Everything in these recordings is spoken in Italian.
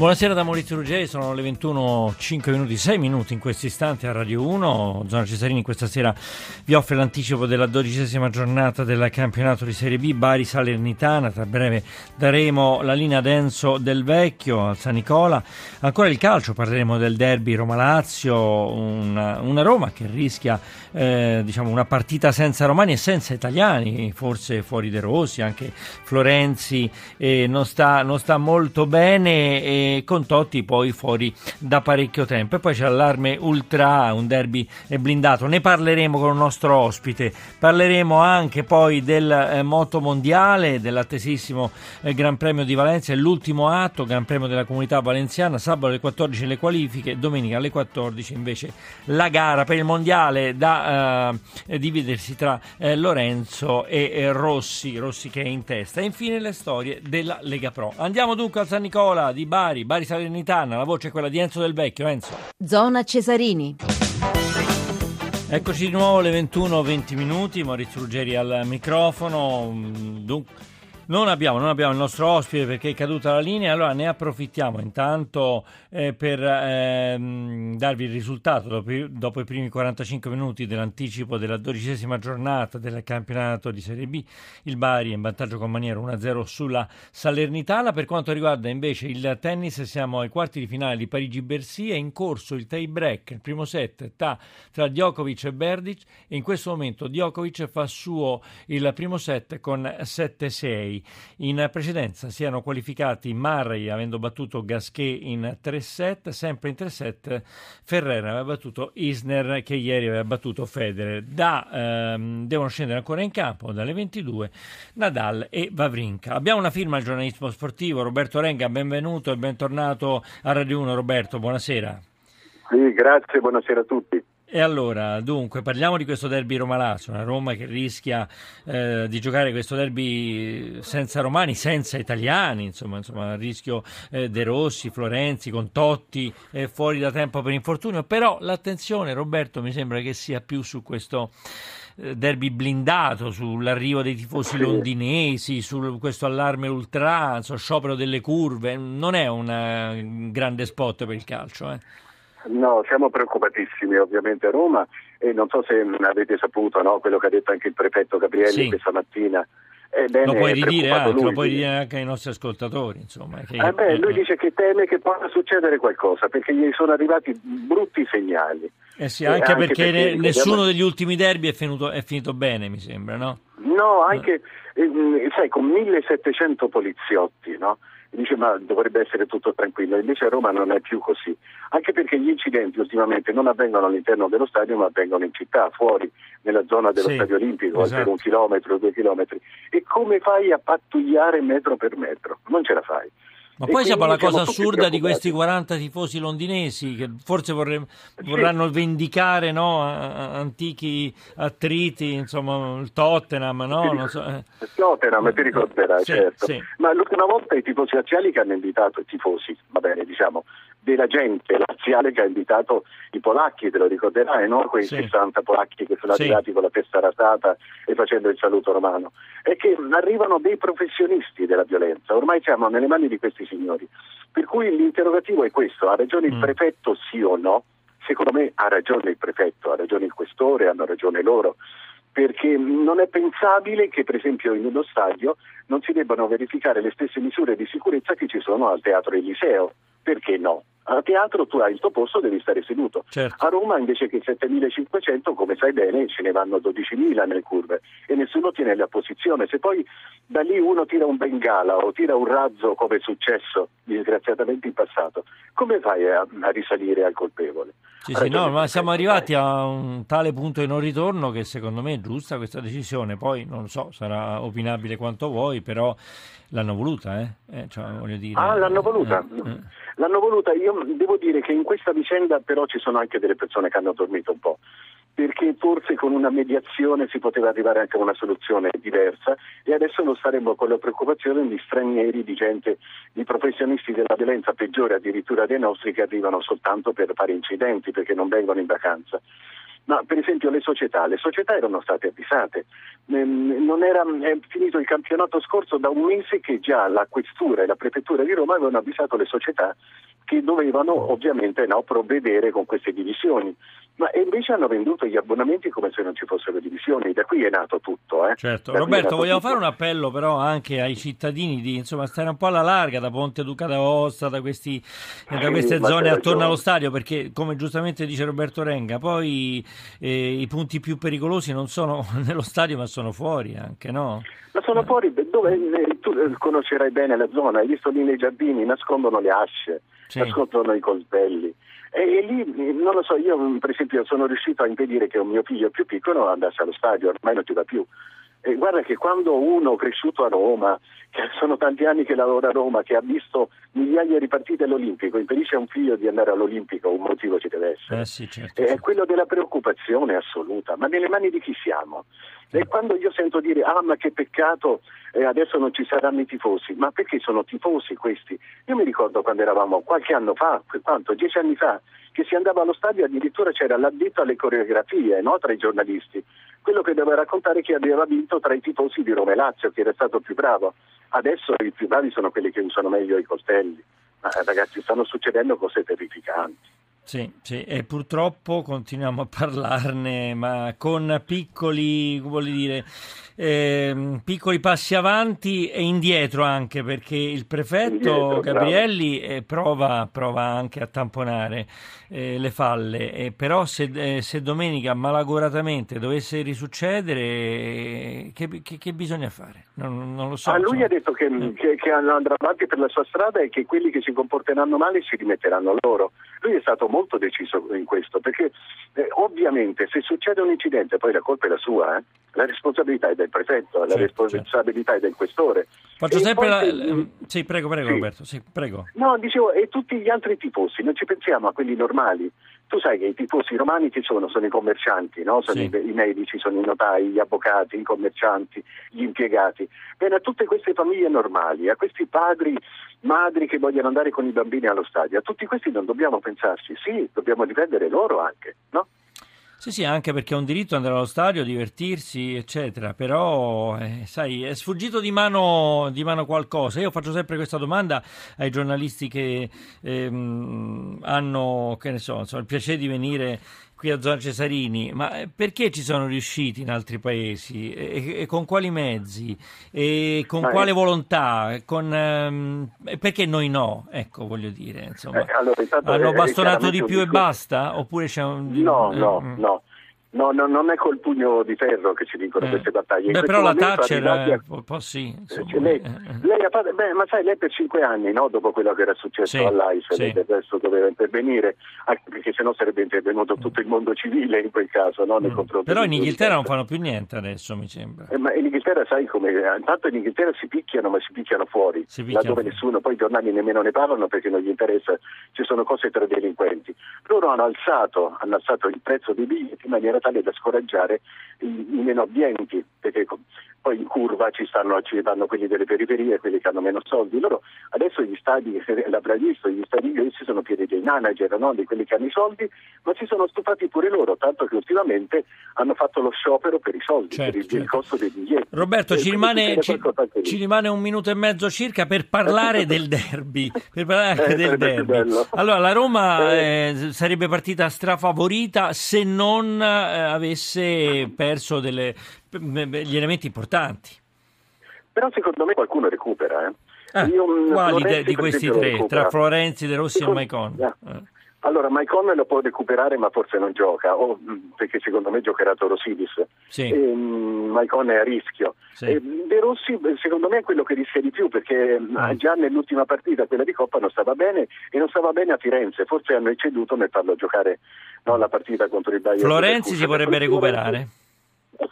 Buonasera da Maurizio Ruggeri, sono le 21, 5 minuti, 6 minuti in questo istante a Radio 1. Zona Cesarini questa sera vi offre l'anticipo della dodicesima giornata del campionato di Serie B Bari Salernitana. Tra breve daremo la linea Denso del Vecchio al San Nicola. Ancora il calcio, parleremo del derby Roma-Lazio, una, una Roma che rischia eh, diciamo una partita senza romani e senza italiani, forse fuori De Rossi, anche Florenzi eh, non, sta, non sta molto bene. E con Totti poi fuori da parecchio tempo. E poi c'è l'allarme ultra, un derby blindato. Ne parleremo con il nostro ospite. Parleremo anche poi del eh, moto mondiale, dell'attesissimo eh, Gran Premio di Valencia, l'ultimo atto, Gran Premio della Comunità Valenziana, sabato alle 14 le qualifiche, domenica alle 14 invece la gara per il mondiale da eh, dividersi tra eh, Lorenzo e eh, Rossi, Rossi che è in testa. E infine le storie della Lega Pro. Andiamo dunque al San Nicola di Bari Bari, Bari Salernitana, la voce è quella di Enzo Del Vecchio. Enzo. Zona Cesarini. Eccoci di nuovo alle 21-20 minuti, Maurizio Ruggeri al microfono. Dunque, non abbiamo, non abbiamo, il nostro ospite perché è caduta la linea, allora ne approfittiamo intanto eh, per ehm, darvi il risultato dopo, dopo, i primi 45 minuti dell'anticipo della dodicesima giornata del campionato di Serie B. Il Bari è in vantaggio con maniera 1-0 sulla Salernitana. Per quanto riguarda invece il tennis, siamo ai quarti di finale di Parigi-Bercy, è in corso il tie break, il primo set tra, tra Djokovic e Berdic e in questo momento Djokovic fa suo il primo set con 7-6. In precedenza si erano qualificati Murray avendo battuto Gasquet in 3 set, sempre in 3 set Ferrer aveva battuto Isner che ieri aveva battuto Federer. Da, ehm, devono scendere ancora in campo dalle 22 Nadal e Vavrinka. Abbiamo una firma al giornalismo sportivo, Roberto Renga, benvenuto e bentornato a Radio 1 Roberto, buonasera. Sì, grazie, buonasera a tutti. E allora, dunque, parliamo di questo derby Roma-Lazio, una Roma che rischia eh, di giocare questo derby senza romani, senza italiani, insomma, insomma rischio eh, De Rossi, Florenzi, con Totti eh, fuori da tempo per infortunio, però l'attenzione, Roberto, mi sembra che sia più su questo eh, derby blindato, sull'arrivo dei tifosi londinesi, su questo allarme ultranza, sciopero delle curve, non è un grande spot per il calcio, eh? No, siamo preoccupatissimi ovviamente a Roma e non so se avete saputo no, quello che ha detto anche il prefetto Gabrielli sì. questa mattina. Ebbene, lo puoi ridire anche, lo puoi dire anche ai nostri ascoltatori. Insomma, che... eh beh, lui dice che teme che possa succedere qualcosa perché gli sono arrivati brutti segnali. Eh sì, anche, anche perché, perché, nessuno degli ultimi derby è finito, è finito, bene, mi sembra, no? No, anche, eh, sai, con 1700 poliziotti, no? Dice ma dovrebbe essere tutto tranquillo, invece a Roma non è più così, anche perché gli incidenti ultimamente non avvengono all'interno dello stadio ma avvengono in città, fuori, nella zona dello sì, stadio olimpico, esatto. per un chilometro, due chilometri. E come fai a pattugliare metro per metro? Non ce la fai. Ma poi c'è la cosa assurda di questi 40 tifosi londinesi che forse vorre, vorranno sì. vendicare no, antichi attriti, insomma il Tottenham, no? Non so. Eh. Il Tottenham ti ricorderai, sì, certo. Sì. Ma l'ultima volta i tifosi razziali che hanno invitato i tifosi, va bene, diciamo, della gente laziale che ha invitato i polacchi, te lo ricorderai, no? quei sì. 60 polacchi che sono arrivati sì. con la testa rasata e facendo il saluto romano, è che arrivano dei professionisti della violenza, ormai siamo nelle mani di questi signori, per cui l'interrogativo è questo, ha ragione il mm. prefetto sì o no? Secondo me ha ragione il prefetto, ha ragione il questore, hanno ragione loro, perché non è pensabile che per esempio in uno stadio non si debbano verificare le stesse misure di sicurezza che ci sono al Teatro Eliseo perché no? A teatro tu hai il tuo posto, devi stare seduto. Certo. A Roma invece che 7.500, come sai bene, ce ne vanno 12.000 nelle curve e nessuno tiene la posizione. Se poi da lì uno tira un bengala o tira un razzo come è successo disgraziatamente in passato, come fai a, a risalire al colpevole? Sì, sì, no, ma siamo arrivati a un tale punto di non ritorno che secondo me è giusta questa decisione. Poi non so, sarà opinabile quanto vuoi, però l'hanno voluta, eh? eh cioè, voglio dire, ah, l'hanno voluta. Eh, eh. L'hanno voluta, Io devo dire che in questa vicenda però ci sono anche delle persone che hanno dormito un po' perché forse con una mediazione si poteva arrivare anche a una soluzione diversa e adesso non saremmo con la preoccupazione di stranieri, di gente, di professionisti della violenza peggiore addirittura dei nostri che arrivano soltanto per fare incidenti perché non vengono in vacanza. Ma per esempio le società, le società erano state avvisate, ehm, non era è finito il campionato scorso da un mese che già la questura e la prefettura di Roma avevano avvisato le società che dovevano ovviamente no, provvedere con queste divisioni ma invece hanno venduto gli abbonamenti come se non ci fossero divisioni, da qui è nato tutto. Eh. Certo. Roberto, vogliamo tutto. fare un appello però anche ai cittadini di insomma, stare un po' alla larga da Ponte Ducata Osta, da, questi, sì, da queste zone attorno allo stadio, perché come giustamente dice Roberto Renga, poi eh, i punti più pericolosi non sono nello stadio ma sono fuori anche, no? Ma sono fuori dove eh, tu eh, conoscerai bene la zona, hai visto lì nei giardini, nascondono le asce, sì. nascondono i coltelli. E, lì, non lo so, io per esempio sono riuscito a impedire che un mio figlio più piccolo andasse allo stadio, ormai non ti va più. E guarda che quando uno cresciuto a Roma, che sono tanti anni che lavora a Roma, che ha visto migliaia di partite all'Olimpico, impedisce a un figlio di andare all'Olimpico, un motivo ci deve essere. Eh sì, certo, è quello della preoccupazione assoluta, ma nelle mani di chi siamo? E quando io sento dire, ah ma che peccato, eh, adesso non ci saranno i tifosi, ma perché sono tifosi questi? Io mi ricordo quando eravamo qualche anno fa, quanto, dieci anni fa, che si andava allo stadio addirittura c'era l'addetto alle coreografie, no? tra i giornalisti, quello che doveva raccontare chi aveva vinto tra i tifosi di Roma e Lazio, chi era stato più bravo. Adesso i più bravi sono quelli che usano meglio i coltelli. Ma ragazzi, stanno succedendo cose terrificanti. Sì, sì, e purtroppo continuiamo a parlarne, ma con piccoli, vuol dire, eh, piccoli passi avanti e indietro anche, perché il prefetto indietro, Gabrielli eh, prova, prova, anche a tamponare eh, le falle, eh, però se, eh, se, domenica malaguratamente dovesse risuccedere, che, che, che bisogna fare? Non, non, lo so. Ah, lui insomma. ha detto che, eh. che, che andrà avanti per la sua strada e che quelli che si comporteranno male si rimetteranno loro. Lui è stato molto deciso in questo, perché eh, ovviamente se succede un incidente poi la colpa è la sua, eh? la responsabilità è del prefetto, la certo, responsabilità certo. è del questore. Faccio e sempre la... Se... Sì, prego, prego sì. Roberto, sì, prego. No, dicevo, e tutti gli altri tifosi, non ci pensiamo a quelli normali. Tu sai che i tifosi romani chi sono? Sono i commercianti, no? sono sì. i, i, medici, sono i notai, gli avvocati, i commercianti, gli impiegati. Bene, a tutte queste famiglie normali, a questi padri, madri che vogliono andare con i bambini allo stadio, a tutti questi non dobbiamo pensarci, sì, dobbiamo difendere loro anche, no? Sì, sì, anche perché è un diritto andare allo stadio, divertirsi, eccetera, però, eh, sai, è sfuggito di mano, di mano, qualcosa. Io faccio sempre questa domanda ai giornalisti che ehm, hanno, che so, insomma, il piacere di venire qui a Zona Cesarini, ma eh, perché ci sono riusciti in altri paesi e, e con quali mezzi e con ma quale è... volontà? Con, um, perché noi no? Ecco, voglio dire, insomma, eh, allora, hanno bastonato di più e basta? Oppure c'è un... No, no, mm. no. No, no, non è col pugno di ferro che ci vincono eh. queste battaglie. Beh, però la Thatcher a... un po' sì. Cioè, lei, eh, eh. lei ha fatto, beh, ma sai, lei per cinque anni, no, dopo quello che era successo sì, all'AIFE, sì. del resto doveva intervenire, anche perché sennò sarebbe intervenuto tutto il mondo civile in quel caso. No, mm. Però in Inghilterra non fanno più niente adesso, mi sembra. Eh, ma in Inghilterra sai come, intanto in Inghilterra si picchiano, ma si picchiano fuori, si picchiano laddove fuori. nessuno, poi i giornali nemmeno ne parlano perché non gli interessa, ci sono cose tra delinquenti. Loro hanno alzato, hanno alzato il prezzo dei biglietti in maniera tale da scoraggiare i, i meno abbienti, perché poi in curva ci, stanno, ci vanno quelli delle periferie, quelli che hanno meno soldi. Loro adesso gli stadi, l'avrà visto, gli stadi inglesi sono pieni dei manager, no? di quelli che hanno i soldi, ma si sono stufati pure loro, tanto che ultimamente hanno fatto lo sciopero per i soldi, certo, per il, certo. il, costo dei biglietti. Roberto, ci rimane, ci, ci rimane, un minuto e mezzo circa per parlare del derby. Per parlare eh, del derby. Allora, la Roma eh. eh, sarebbe partita strafavorita se non eh, avesse perso delle gli elementi importanti. Però secondo me qualcuno recupera. Eh. Ah, mm, quali de, di questi tre? Tra Florenzi, De Rossi secondo, e Maicon? Eh. Allora, Maicon lo può recuperare ma forse non gioca, o, mm, perché secondo me giocherà Torosidis. Sì. E, um, Maicon è a rischio. Sì. E De Rossi secondo me è quello che rischia di più perché mm. già nell'ultima partita, quella di Coppa, non stava bene e non stava bene a Firenze. Forse hanno ecceduto nel farlo giocare no, la partita contro il Bayern. Florenzi si vorrebbe recuperare?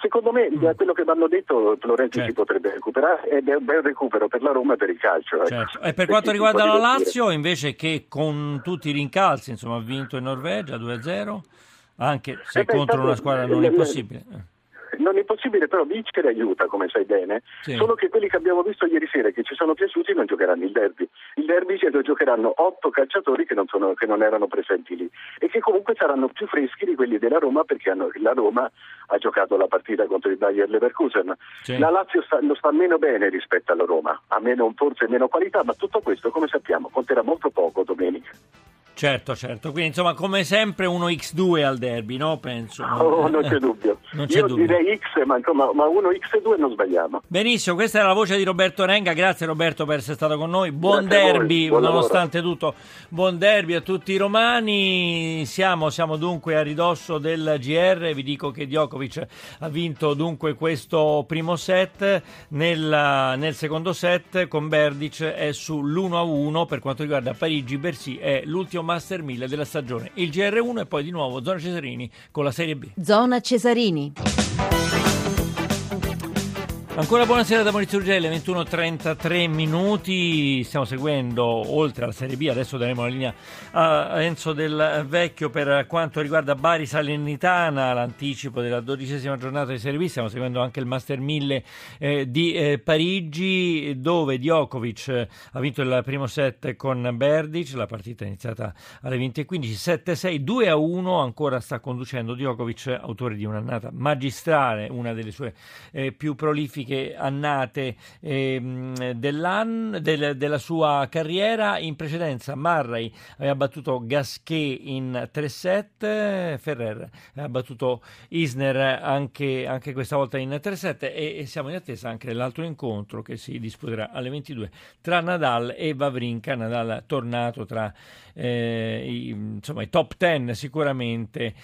Secondo me, da quello che mi hanno detto, Florenzi certo. si potrebbe recuperare ed è un bel recupero per la Roma e per il calcio. Ecco. Certo. E per quanto riguarda la Lazio, invece, che con tutti i rincalzi, insomma, ha vinto in Norvegia 2-0, anche se eh beh, contro una squadra non impossibile. Eh non è possibile però vincere aiuta, come sai bene, sì. solo che quelli che abbiamo visto ieri sera che ci sono piaciuti non giocheranno il derby. Il derby ce lo giocheranno otto calciatori che non, sono, che non, erano presenti lì e che comunque saranno più freschi di quelli della Roma perché hanno, la Roma ha giocato la partita contro il Bayer Leverkusen. Sì. La Lazio sta, lo sta meno bene rispetto alla Roma, ha meno, forse meno qualità, ma tutto questo, come sappiamo, conterà molto poco domenica. Certo, certo. Quindi insomma, come sempre uno X2 al derby, no? Penso. Oh, non c'è dubbio. Non c'è Io dubbio. direi X, ma, insomma, ma uno X2 non sbagliamo. Benissimo, questa era la voce di Roberto Renga. Grazie Roberto per essere stato con noi. Buon Grazie derby, nonostante lavoro. tutto. Buon derby a tutti i romani. Siamo, siamo, dunque a ridosso del GR. Vi dico che Djokovic ha vinto dunque questo primo set. Nel, nel secondo set con Berdic è sull'1-1 per quanto riguarda Parigi. Bersi è l'ultimo Master 1000 della stagione. Il GR1 e poi di nuovo Zona Cesarini con la Serie B. Zona Cesarini. Pellegrini. Ancora buonasera da Maurizio Urgelli, 21.33 minuti, stiamo seguendo oltre alla Serie B, adesso daremo la linea a Enzo del Vecchio per quanto riguarda Bari Salernitana, l'anticipo della dodicesima giornata di Serie B, stiamo seguendo anche il Master 1000 eh, di eh, Parigi dove Djokovic eh, ha vinto il primo set con Berdic, la partita è iniziata alle 20.15, 7-6, 2-1, ancora sta conducendo Djokovic, autore di un'annata magistrale, una delle sue eh, più prolifiche classifiche annate eh, del, della sua carriera. In precedenza Marray aveva battuto Gasquet in 3-7, Ferrer aveva battuto Isner anche, anche questa volta in 3-7 e, e, siamo in attesa anche dell'altro incontro che si disputerà alle 22 tra Nadal e Vavrinka. Nadal tornato tra eh, i, insomma, i top 10 sicuramente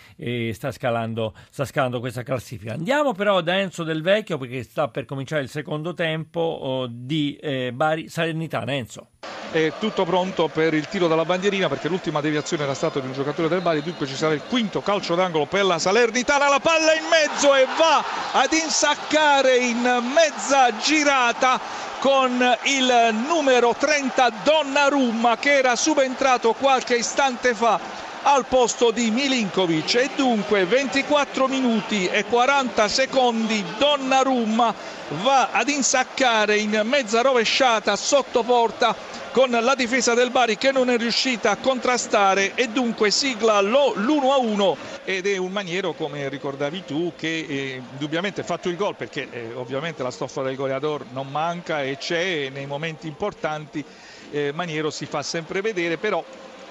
sta, scalando, sta scalando questa classifica. Andiamo però da Enzo Del Vecchio perché sta per cominciare il secondo tempo oh, di eh, Bari Salernitana. Enzo. È tutto pronto per il tiro dalla bandierina perché l'ultima deviazione era stata di un giocatore del Bari, dunque ci sarà il quinto calcio d'angolo per la Salernitana, la palla in mezzo e va ad insaccare in mezza girata con il numero 30 Donnarumma che era subentrato qualche istante fa al posto di Milinkovic. E dunque 24 minuti e 40 secondi Donnarumma va ad insaccare in mezza rovesciata sotto porta con la difesa del Bari che non è riuscita a contrastare. E dunque sigla l'1-1 ed è un maniero come ricordavi tu che eh, indubbiamente ha fatto il gol perché eh, ovviamente la stoffa del goleador non manca e c'è nei momenti importanti eh, Maniero si fa sempre vedere però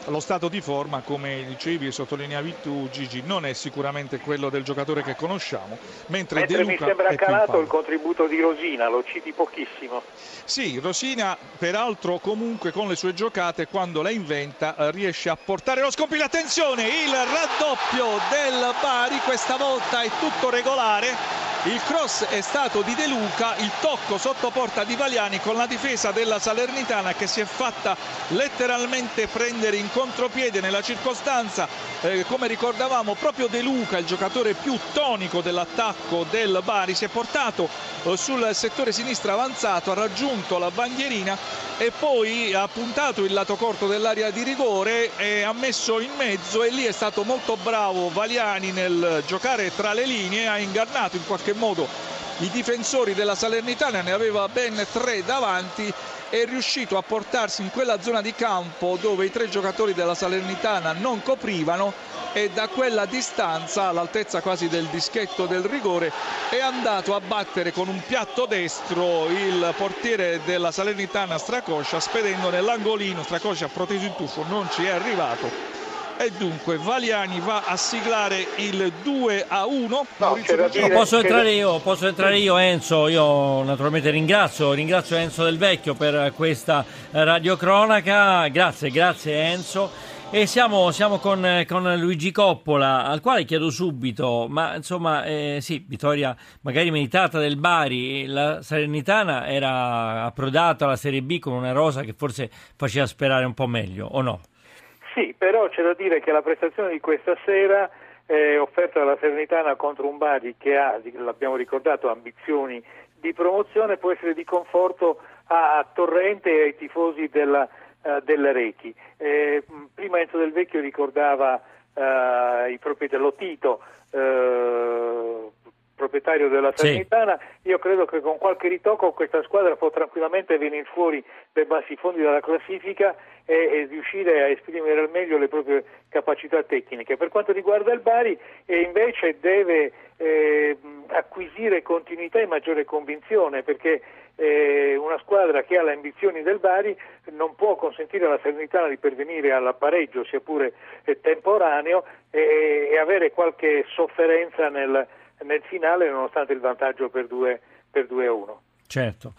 lo stato di forma, come dicevi e sottolineavi tu Gigi, non è sicuramente quello del giocatore che conosciamo, mentre, mentre mi sembra calato il contributo di Rosina, lo citi pochissimo. Sì, Rosina peraltro comunque con le sue giocate quando la inventa eh, riesce a portare lo scompino, attenzione, il raddoppio del Bari, questa volta è tutto regolare il cross è stato di De Luca, il tocco sotto porta di Valiani con la difesa della Salernitana che si è fatta letteralmente prendere in contropiede nella circostanza. Eh, come ricordavamo proprio De Luca, il giocatore più tonico dell'attacco del Bari, si è portato eh, sul settore sinistro avanzato, ha raggiunto la bandierina e poi ha puntato il lato corto dell'area di rigore e ha messo in mezzo e lì è stato molto bravo Valiani nel giocare tra le linee, ha ingannato in qualche modo i difensori della Salernitana, ne aveva ben tre davanti è riuscito a portarsi in quella zona di campo dove i tre giocatori della Salernitana non coprivano e da quella distanza all'altezza quasi del dischetto del rigore è andato a battere con un piatto destro il portiere della Salernitana Stracoscia spedendo nell'angolino Stracoscia proteso in tuffo non ci è arrivato e dunque Valiani va a siglare il 2 a 1 no, posso, entrare io, posso entrare io Enzo? Io naturalmente ringrazio, ringrazio Enzo del Vecchio per questa radiocronaca grazie, grazie Enzo. E siamo, siamo con, con, Luigi Coppola, al quale chiedo subito, ma insomma, eh, sì, vittoria magari meritata del Bari, la Salernitana era approdata alla Serie B con una rosa che forse faceva sperare un po' meglio, o no? Sì, però c'è da dire che la prestazione di questa sera eh, offerta dalla Serenitana contro un Bari che ha, l'abbiamo ricordato, ambizioni di promozione, può essere di conforto a, Torrente e ai tifosi della, uh, della Reti. Eh, prima Enzo Del Vecchio ricordava uh, i proprietari, lo Tito, uh, proprietario della Salernitana, sì. io credo che con qualche ritocco questa squadra può tranquillamente venire fuori dai bassi fondi della classifica e, e, riuscire a esprimere al meglio le proprie capacità tecniche. Per quanto riguarda il Bari, eh, invece deve eh, acquisire continuità e maggiore convinzione perché eh, una squadra che ha le ambizioni del Bari non può consentire alla Salernitana di pervenire all'appareggio, sia pure eh, temporaneo, e avere qualche sofferenza nel nel finale nonostante il vantaggio per 2 per 2 a 1. Certo.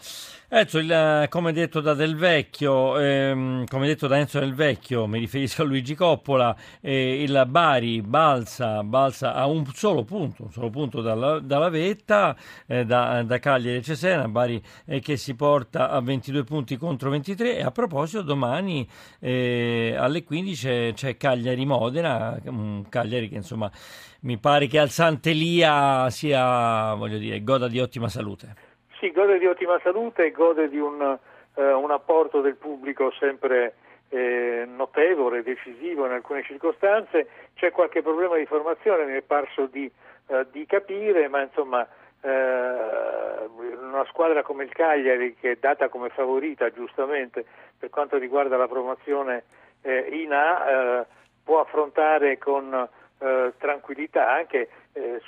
Enzo, il, come detto da Del Vecchio, ehm, come detto da Enzo Del Vecchio, mi riferisco a Luigi Coppola, eh, il Bari balza, balza, a un solo punto, un solo punto dalla, dalla vetta, eh, da, da, Cagliari e Cesena, Bari eh, che si porta a 22 punti contro 23 e a proposito domani eh, alle 15 c'è, c'è Cagliari-Modena, Cagliari che insomma mi pare che al Sant'Elia sia, voglio dire, goda di ottima salute. Sì, gode di ottima salute gode di un, eh, un apporto del pubblico sempre eh, notevole, decisivo in alcune circostanze. C'è qualche problema di formazione, mi è parso di, eh, di capire, ma insomma eh, una squadra come il Cagliari, che è data come favorita giustamente per quanto riguarda la promozione eh, in A, eh, può affrontare con tranquillità anche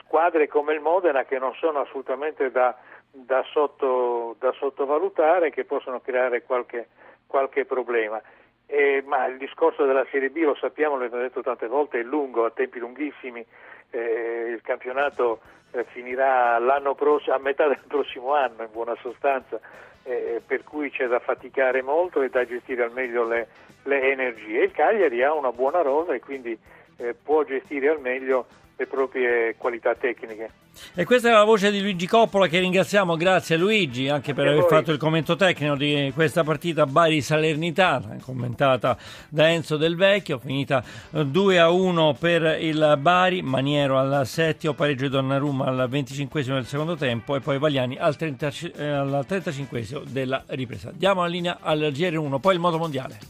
squadre come il Modena che non sono assolutamente da da, sotto, da sottovalutare che possono creare qualche, qualche problema. Eh, ma il discorso della Serie B, lo sappiamo, l'abbiamo detto tante volte, è lungo, a tempi lunghissimi, eh, il campionato eh, finirà prossimo, a metà del prossimo anno in buona sostanza, eh, per cui c'è da faticare molto e da gestire al meglio le, le energie. Il Cagliari ha una buona rosa e quindi eh, può gestire al meglio le proprie qualità tecniche. E questa è la voce di Luigi Coppola che ringraziamo, grazie Luigi anche per aver fatto il commento tecnico di questa partita Bari-Salernitana, commentata da Enzo Del Vecchio, finita 2 a 1 per il Bari, Maniero al settimo, pareggio di Donnarumma al 25 del secondo tempo e poi Vagliani al, 30, al 35 della ripresa. Diamo la linea al GR1, poi il modo mondiale.